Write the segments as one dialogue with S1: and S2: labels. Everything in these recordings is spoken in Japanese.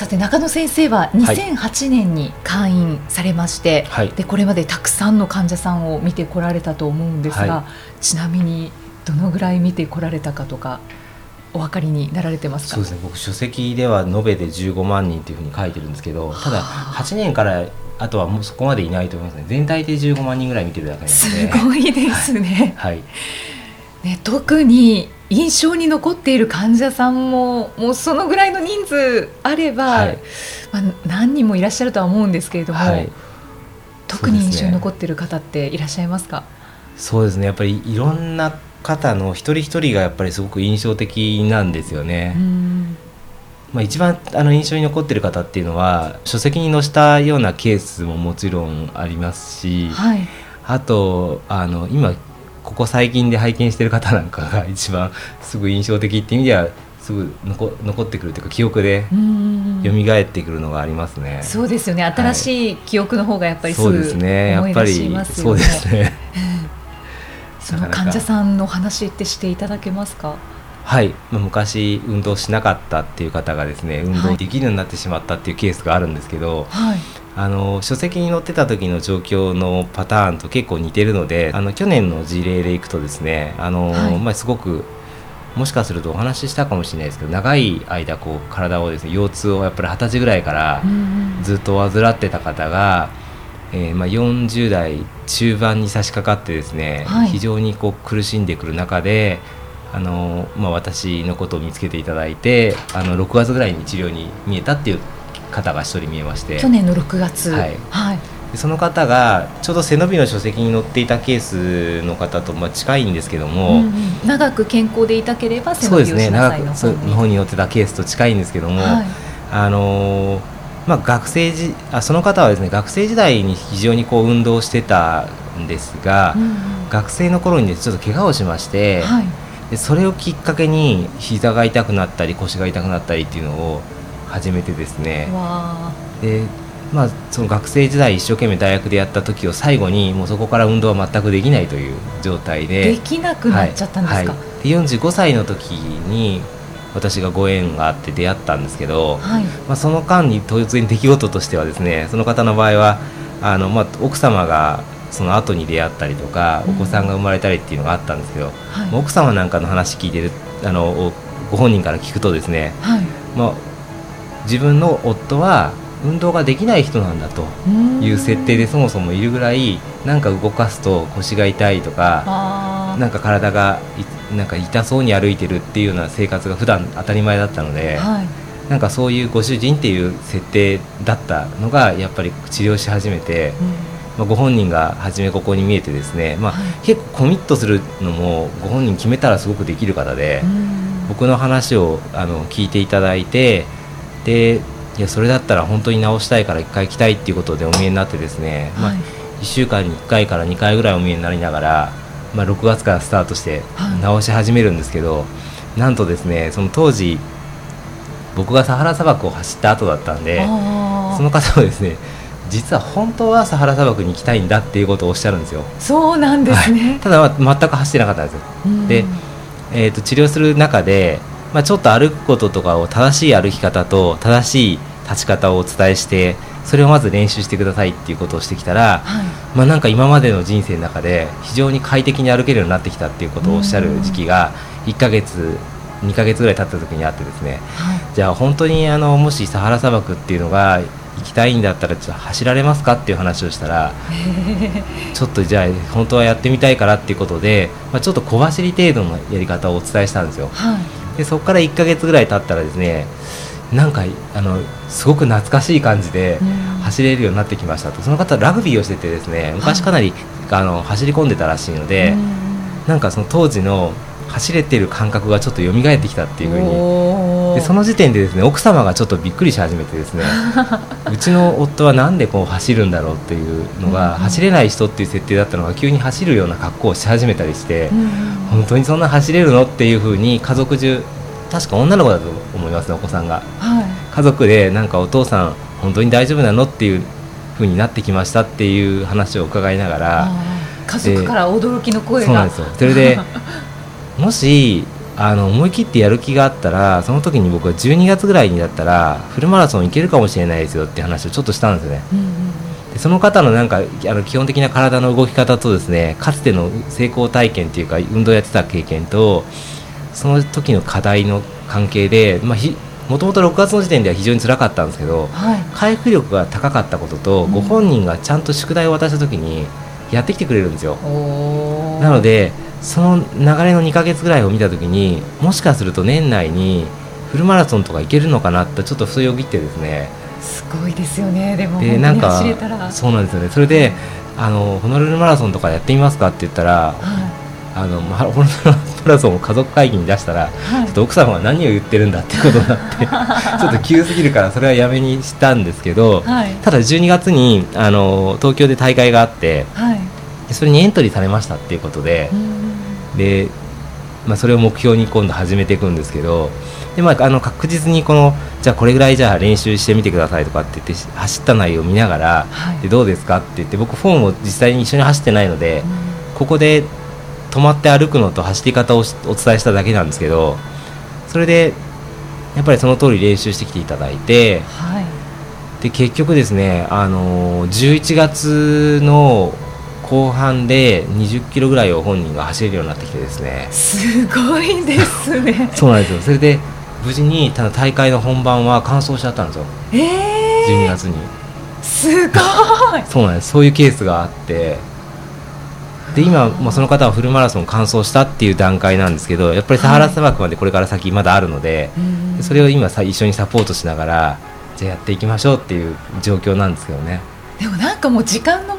S1: さて中野先生は2008年に開院されまして、はい、でこれまでたくさんの患者さんを見てこられたと思うんですが、はい、ちなみにどのぐらい見てこられたかとかお分かりになられてますか？
S2: そうですね。僕書籍では延べで15万人というふうに書いてるんですけどただ8年からあとはもうそこまでいないと思いますね。全体で15万人ぐらい見てるだけなの
S1: で。すごいですね、
S2: はい、はい、
S1: ね特に印象に残っている患者さんももうそのぐらいの人数あれば、はい、まあ、何人もいらっしゃるとは思うんですけれども、はい、特に印象に残っている方っていらっしゃいますか？
S2: そうですね。やっぱりいろんな方の一人一人がやっぱりすごく印象的なんですよね。まあ、一番あの印象に残っている方っていうのは書籍に載せたようなケースももちろんありますし、はい、あとあの今ここ最近で拝見してる方なんかが一番すぐ印象的っていう意味ではすぐ残残ってくるというか記憶で蘇ってくるのがありますね。
S1: そうですよね。新しい記憶の方がやっぱりすぐ、はい、そうですね。やっぱり
S2: そうですね。
S1: その患者さんの話ってしていただけますか？
S2: はい、まあ、昔運動しなかったっていう方がですね運動できるようになってしまったっていうケースがあるんですけど、はい、あの書籍に載ってた時の状況のパターンと結構似てるのであの去年の事例でいくとですねあの、はい、まあ、すごくもしかするとお話ししたかもしれないですけど長い間こう体をですね腰痛をやっぱり二十歳ぐらいからずっと患ってた方が、えー、まあ、40代中盤に差し掛かってですね、はい、非常にこう苦しんでくる中であの、まあ、私のことを見つけていただいてあの6月ぐらいに治療に見えたっていう方が一人見えまして。
S1: 去年の6月、
S2: はい、はい、その方がちょうど背伸びの書籍に載っていたケースの方とまあ近いんですけども、うんうん、
S1: 長く健康でいたければ背伸びをしなさいの
S2: 方に。の方に載ってたケースと近いんですけども、はい、あのまあ、学生時あその方はですね学生時代に非常にこう運動してたんですが、うんうん、学生の頃に、ね、ちょっと怪我をしまして、はい、でそれをきっかけに膝が痛くなったり腰が痛くなったりっていうのを始めてですね。で、まあ、その学生時代一生懸命大学でやった時を最後にもうそこから運動は全くできないという状態で。
S1: できなくなっちゃったんですか、はい。はい、で
S2: 45歳の時に私がご縁があって出会ったんですけど、はい、まあ、その間に突然出来事としてはですねその方の場合はあの、まあ、奥様がその後に出会ったりとか、お子さんが生まれたりっていうのがあったんですけど、はい、奥様なんかの話聞いてるあのご本人から聞くとですね、はい、まあ、自分の夫は運動ができない人なんだという設定でそもそもいるぐらいなんか動かすと腰が痛いとかなんか体がなんか痛そうに歩いてるっていうような生活が普段当たり前だったので、はい、なんかそういうご主人っていう設定だったのがやっぱり治療し始めて、まあ、ご本人が初めここに見えてですね、まあ、はい、結構コミットするのもご本人決めたらすごくできる方で僕の話をあの聞いていただいて。でいやそれだったら本当に直したいから1回来たいっていうことでお見えになってですね、はい、まあ、1週間に1回から2回ぐらいお見えになりながら、まあ、6月からスタートして直し始めるんですけど、はい、なんとですねその当時僕がサハラ砂漠を走った後だったんでその方はですね実は本当はサハラ砂漠に行きたいんだっていうことをおっしゃるんですよ。
S1: そうなんですね、
S2: はい、ただ、ま全く走ってなかったんですよ。で、えーと治療する中でまあ、ちょっと歩くこととかを正しい歩き方と正しい立ち方をお伝えしてそれをまず練習してくださいっていうことをしてきたら、はい、まあ、なんか今までの人生の中で非常に快適に歩けるようになってきたっていうことをおっしゃる時期が1ヶ月2ヶ月ぐらい経った時にあってですね、はい、じゃあ本当にあのもしサハラ砂漠っていうのが行きたいんだったらちょっと走られますかっていう話をしたらちょっとじゃあ本当はやってみたいからっていうことで、まあ、ちょっと小走り程度のやり方をお伝えしたんですよ。はいでそこから1か月ぐらい経ったらですねなんかあのすごく懐かしい感じで走れるようになってきましたと、その方ラグビーをしててですね昔かなり、あの走り込んでたらしいので、なんかその当時の走れてる感覚がちょっと蘇ってきたっていうふうにでその時点でですね奥様がちょっとびっくりし始めてですね うちの夫はなんでこう走るんだろうっていうのが、うんうん、走れない人っていう設定だったのが急に走るような格好をし始めたりして、うんうん、本当にそんな走れるのっていうふうに家族中確か女の子だと思いますねお子さんが、はい、家族でなんかお父さん本当に大丈夫なのっていうふうになってきましたっていう話を伺いながら
S1: 家族から驚きの声が。
S2: そうなんですよ。それで もしあの思い切ってやる気があったらその時に僕は12月ぐらいにだったらフルマラソン行けるかもしれないですよって話をちょっとしたんですよね、うんうん、でその方のなんかあの基本的な体の動き方とですねかつての成功体験っていうか運動やってた経験とその時の課題の関係で、まあ、もともと6月の時点では非常につらかったんですけど、はい、回復力が高かったことと、うん、ご本人がちゃんと宿題を渡した時にやってきてくれるんですよ。なのでその流れの2か月ぐらいを見た時にもしかすると年内にフルマラソンとか行けるのかなってちょっとふとよぎってですね。
S1: すごいですよね。でもでなんか
S2: そうなんですよね。それであのホノルルマラソンとかやってみますかって言ったら、はい。あのホノルルマラソンを家族会議に出したら、はい、ちょっと奥様は何を言ってるんだってことになって ちょっと急すぎるからそれはやめにしたんですけど、はい、ただ12月にあの東京で大会があって、はい、それにエントリーされましたっていうことで。で、まあ、それを目標に今度始めていくんですけどで、まあ、あの確実にこのじゃあこれぐらいじゃあ練習してみてくださいとかって言って走った内容を見ながら、はい、でどうですかって言って僕フォームを実際に一緒に走ってないので、うん、ここで止まって歩くのと走り方をお伝えしただけなんですけどそれでやっぱりその通り練習してきていただいて、はい、で結局ですね、あの11月の後半で20キロぐらいを本人が走れるようになってきてですね。
S1: すごいですね。
S2: そうなんですよ。それで無事にただ大会の本番は完走しちゃったんですよ、えー、12月に。
S1: すごい。
S2: そうなんです。そういうケースがあって。で今、まあ、その方はフルマラソン完走したっていう段階なんですけどやっぱりサハラ砂漠までこれから先まだあるので、はい、それを今さ一緒にサポートしながらじゃあやっていきましょうっていう状況なんですけどね。
S1: でもなんかもう時間の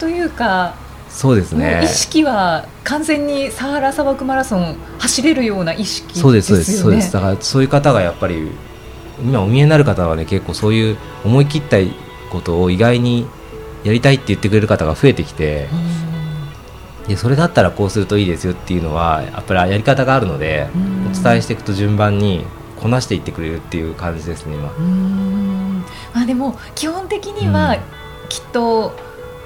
S1: というか
S2: そうですね。
S1: 意識は完全にサハラ砂漠マラソン走れるような意識、
S2: ね、そうですそうですそうです。だからそういう方がやっぱり今お見えになる方はね結構そういう思い切ったことを意外にやりたいって言ってくれる方が増えてきて、でそれだったらこうするといいですよっていうのはやっぱりやり方があるのでお伝えしていくと順番にこなしていってくれるっていう感じですね今。
S1: まあ、でも基本的には、きっと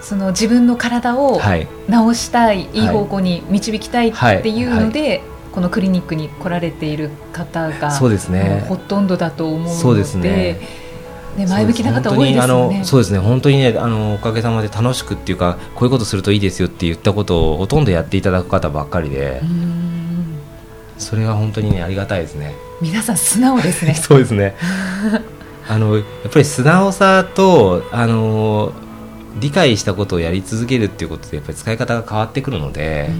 S1: その自分の体を治したい、はい、いい方向に導きたいっていうので、はいはい、このクリニックに来られている方がそうです、ね、ほとんどだと思うので。そうですねね、前向きな方多いですよね。
S2: そうですね。本当にね、あのおかげさまで楽しくっていうか、こういうことするといいですよって言ったことをほとんどやっていただく方ばっかりで。それは本当にね、ありがたいですね。
S1: 皆さん素直ですね。
S2: そうですね。あのやっぱり素直さとあの理解したことをやり続けるっていうことでやっぱり使い方が変わってくるので、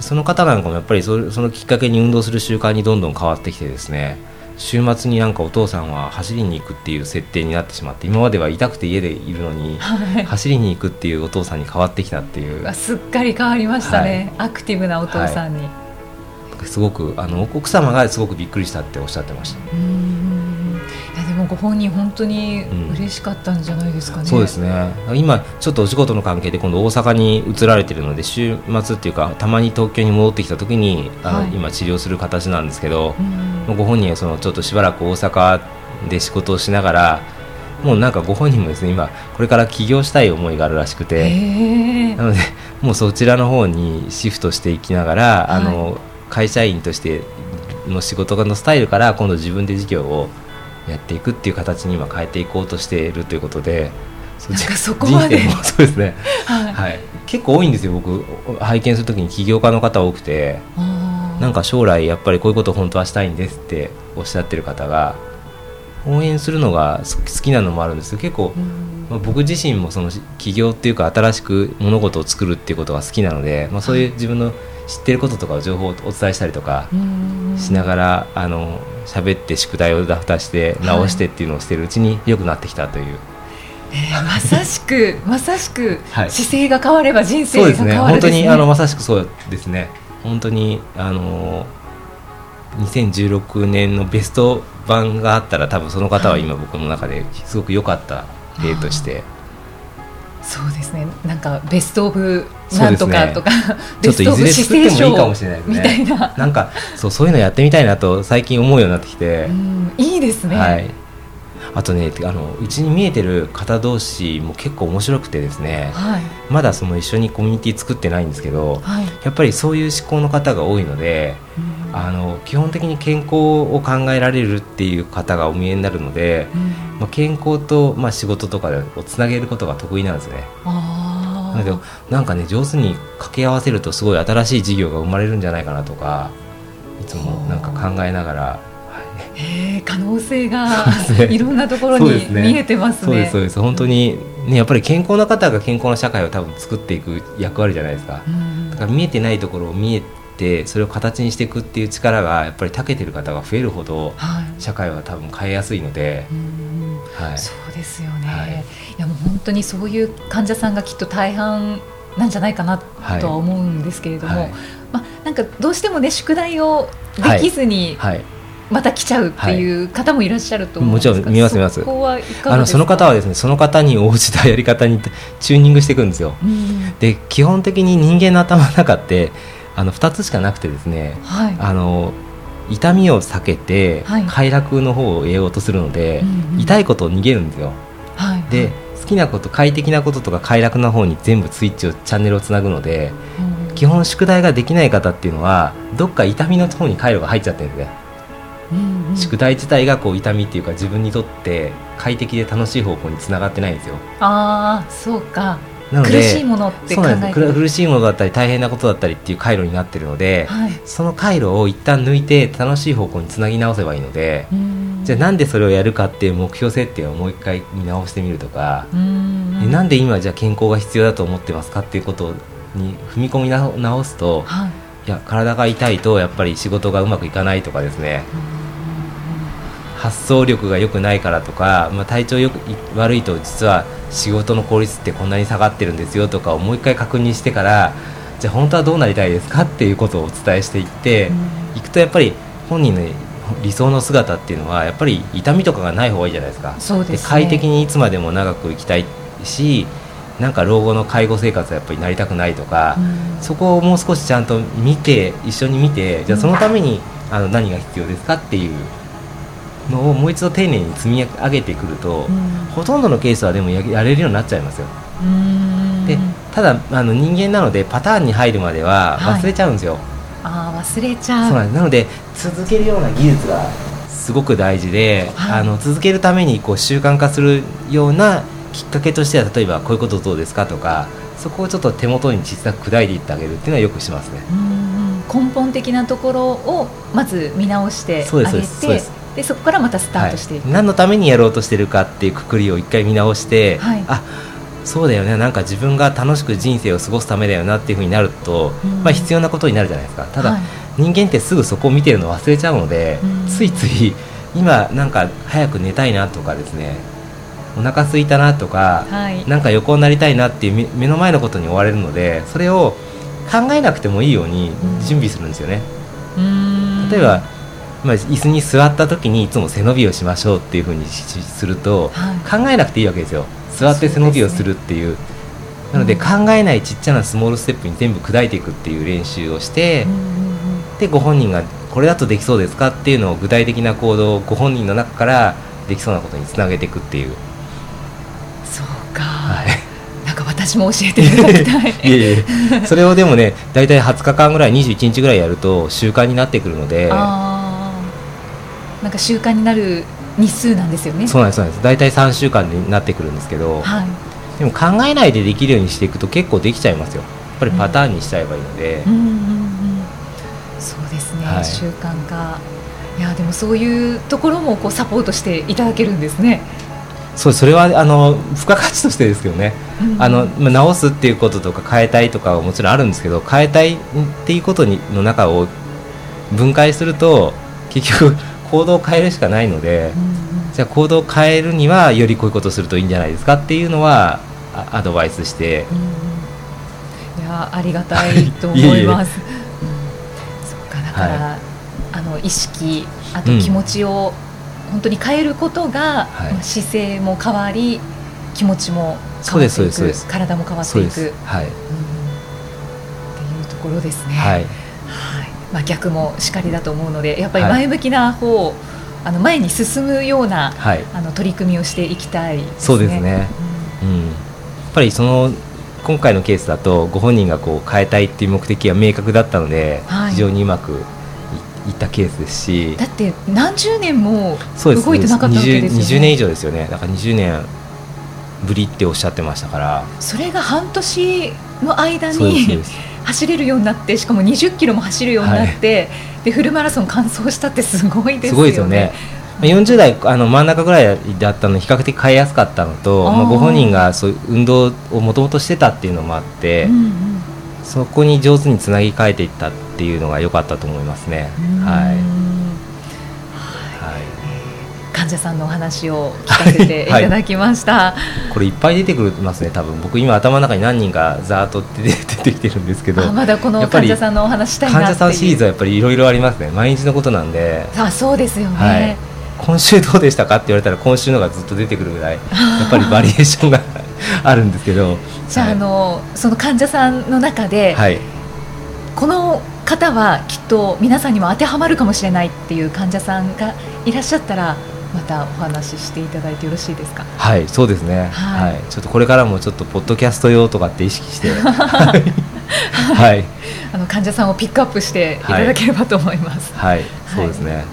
S2: その方なんかもやっぱりそそのきっかけに運動する習慣にどんどん変わってきてですね週末になんかお父さんは走りに行くっていう設定になってしまって今までは痛くて家でいるのに、はい、走りに行くっていうお父さんに変わってきたっていう。
S1: すっかり変わりましたね、はい、アクティブなお父さんに、は
S2: い、すごくあの奥様がすごくびっくりしたっておっしゃってました。
S1: もご本人本当に嬉しかったんじゃないですかね、うん、
S2: そうですね。今ちょっとお仕事の関係で今度大阪に移られてるので週末っていうかたまに東京に戻ってきた時にあの、はい、今治療する形なんですけど、うん、ご本人はそのちょっとしばらく大阪で仕事をしながらもうなんかご本人もですね今これから起業したい思いがあるらしくてなのでもうそちらの方にシフトしていきながら、はい、あの会社員としての仕事のスタイルから今度自分で事業をやっていくっていう形に今変えていこうとしているということで
S1: なんかそこまで。
S2: そうですね、はい、はい、結構多いんですよ僕。拝見するときに起業家の方多くてなんか将来やっぱりこういうこと本当はしたいんですっておっしゃってる方が応援するのが好きなのもあるんですけど結構、まあ、僕自身もその起業っていうか新しく物事を作るっていうことが好きなので、まあ、そういう自分の知ってることとか情報をお伝えしたりとかしながらあの喋って宿題を出して直してっていうのをしてるうちに良くなってきたという。
S1: えー、まさしく まさしく姿勢が変われば人生が変わる、ね、
S2: そうですね。本当にあのまさしくそうですね。本当にあの2016年のベスト版があったら多分その方は今僕の中ですごく良かった例として。
S1: そうですね。なんかベスト・オブなんとかとか、ね、
S2: ちょっといずれ作ってもいいかもしれないですね。みたいな。なんかそうそういうのやってみたいなと最近思うようになってきて。
S1: いいですね、
S2: はい、あとねあのうちに見えてる方同士も結構面白くてですね、はい、まだその一緒にコミュニティ作ってないんですけど、はい、やっぱりそういう思考の方が多いので、うん、あの基本的に健康を考えられるっていう方がお見えになるので、うん、まあ、健康と、まあ、仕事とかをつなげることが得意なんですね。だけどなんかね上手に掛け合わせるとすごい新しい事業が生まれるんじゃないかなとかいつもなんか考えながら
S1: え可能性が いろんなところに見えてますね。
S2: そうですそうです。本当にねやっぱり健康な方が健康な社会を多分作っていく役割じゃないですか。だから見えてないところを見えてそれを形にしていくっていう力がやっぱり長けてる方が増えるほど、社会は多分変えやすいので。
S1: はい、そうですよね、はい、いやもう本当にそういう患者さんがきっと大半なんじゃないかなとは思うんですけれども、はい、まあ、なんかどうしてもね宿題をできずに、はい。また来ちゃうっていう方もいらっしゃると思うんです、はい、もちろん見ます見ます
S2: あのその方はです。ねその方に応じたやり方にチューニングしていくんですよ、うん、で基本的に人間の頭の中ってあの2つしかなくてですね、はい、あの痛みを避けて快楽の方を得ようとするので、はい、痛いことを逃げるんですよ、はい、で好きなこと快適なこととか快楽の方に全部スイッチをチャンネルをつなぐので、うん、基本宿題ができない方っていうのはどっか痛みの方に回路が入っちゃってるんですね。うんうん、宿題自体がこう痛みっていうか自分にとって快適で楽しい方向につながってないんですよ。
S1: ああそうかなので苦しいものって考え
S2: 苦しいものだったり大変なことだったりっていう回路になってるので、はい、その回路を一旦抜いて楽しい方向につなぎ直せばいいのでじゃあなんでそれをやるかっていう目標設定をもう一回見直してみるとかんなんで今じゃあ健康が必要だと思ってますかっていうことに踏み込み直すと、はい、いや体が痛いとやっぱり仕事がうまくいかないとかですね、発想力が良くないからとか、まあ、体調よく悪いと実は仕事の効率ってこんなに下がってるんですよとかをもう一回確認してからじゃあ本当はどうなりたいですかっていうことをお伝えしていっていくとやっぱり本人の理想の姿っていうのはやっぱり痛みとかがない方がいいじゃないですか。
S1: そうで、
S2: ね、快適にいつまでも長く生きたいしなんか老後の介護生活はやっぱりなりたくないとか、うん、そこをもう少しちゃんと見て一緒に見てじゃあそのためにあの何が必要ですかっていうのをもう一度丁寧に積み上げてくると、うん、ほとんどのケースはでもやれるようになっちゃいますよ。でただあの人間なのでパターンに入るまでは忘れちゃうんですよ。はい、
S1: あ忘れちゃう。
S2: なので続けるような技術がすごく大事で、はい、あの続けるためにこう習慣化するようなきっかけとしては例えばこういうことどうですかとかそこをちょっと手元に小さく砕いていってあげるっていうのはよくしますね。
S1: 根本的なところをまず見直してあげてでそこからまたスタートしていく、
S2: はい、何のためにやろうとしてるかっていうくくりを一回見直して、はい、あそうだよね。なんか自分が楽しく人生を過ごすためだよなっていうふうになると、うん、まあ、必要なことになるじゃないですか。ただ、はい、人間ってすぐそこを見てるの忘れちゃうので、うん、ついつい今なんか早く寝たいなとかですね。お腹空いたなとか、はい、なんか横になりたいなっていう目の前のことに追われるのでそれを考えなくてもいいように準備するんですよね。例えばまあ、椅子に座った時にいつも背伸びをしましょうっていうふうにすると、はい、考えなくていいわけですよ。座って背伸びをするっていう、ね、なので、考えないちっちゃなスモールステップに全部砕いていくっていう練習をして、でご本人がこれだとできそうですかっていうのを具体的な行動をご本人の中からできそうなことにつなげていくっていう。
S1: そうか、はい、なんか私も教えて いただきたいいえい
S2: え。それをでもね大体20日間ぐらい21日ぐらいやると習慣になってくるので
S1: なんか習慣になる日数なんですよね。
S2: そうなんですそうなんです。大体3週間になってくるんですけど、はい、でも考えないでできるようにしていくと結構できちゃいますよ。やっぱりパターンにしちゃえばいいので、うんうんうん。うん、
S1: そうですね、はい、習慣化いやでもそういうところもこうサポートしていただけるんですね。
S2: そうそれはあの付加価値としてですけどね、うん、あの直すっていうこととか変えたいとかはもちろんあるんですけど変えたいっていうことにの中を分解すると結局行動を変えるしかないので、うん、じゃあ行動を変えるにはよりこういうことをするといいんじゃないですかっていうのはアドバイスして、
S1: うん、いやありがたいと思います。いえいえそうかだから、はい、あの意識あと気持ちを本当に変えることが、うん、姿勢も変わり気持ちも変わっていく体も変わっていく、はい、うん、っていうところですね。はい、はいまあ、逆もしかりだと思うのでやっぱり前向きな方、はい、あの前に進むような、はい、あの取り組みをしていきたい、ね、
S2: そうですね、うん、うん、やっぱりその今回のケースだとご本人がこう変えたいっていう目的が明確だったので、はい、非常にうまくいったケースですし。
S1: だって何十年も動いてなかったわけですよね。20,
S2: 20年以上ですよね。だから20年ぶりっておっしゃってましたから。
S1: それが半年の間に走れるようになってしかも20キロも走るようになって、はい、でフルマラソン完走したってすごいですよね。すごいですよね。
S2: 40代あの真ん中ぐらいだったので比較的変えやすかったのとまあ、ご本人がそういう運動をもともとしてたっていうのもあって、うんうん、そこに上手につなぎ替えていったっていうのが良かったと思いますね。はい
S1: 患者さんのお話を聞かせてい。ただきました、はい
S2: はい、これいっぱい出てくるますね多分。僕今頭の中に何人かざーっと 出てきてるんですけど
S1: まだこの患者さんのお話したい
S2: な患者さんシリーズはやっぱりいろいろありますね。毎日のことなんで
S1: あそうですよね、はい、
S2: 今週どうでしたかって言われたら今週のがずっと出てくるぐらい やっぱりバリエーションが あるんですけど。
S1: じゃあ,、あのその患者さんの中で、はい、この方はきっと皆さんにも当てはまるかもしれないっていう患者さんがいらっしゃったらまたお話ししていただいてよろしいですか？
S2: はいそうですね、はい、はい、ちょっとこれからもちょっとポッドキャスト用とかって意識して。はい、
S1: あの患者さんをピックアップしていただければと思います、
S2: はい、はい、そうですね、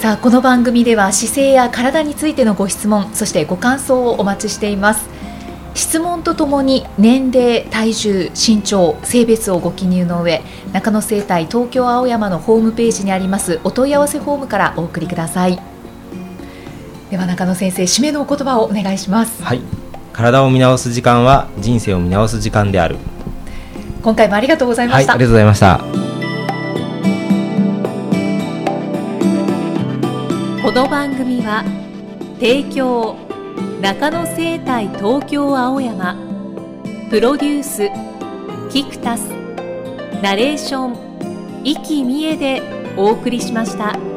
S1: さあこの番組では姿勢や体についてのご質問そしてご感想をお待ちしています。質問とともに年齢、体重、身長、性別をご記入の上中野生態東京青山のホームページにありますお問い合わせフォームからお送りくださいでは中野先生締めのお言葉をお願いします。
S2: はい。体を見直す時間は人生を見直す時間である。
S1: 今回もありがとうございました、
S2: はい、ありがとうございました。
S1: この番組は提供中野生態東京青山プロデュースキクタスナレーション生きみえでお送りしました。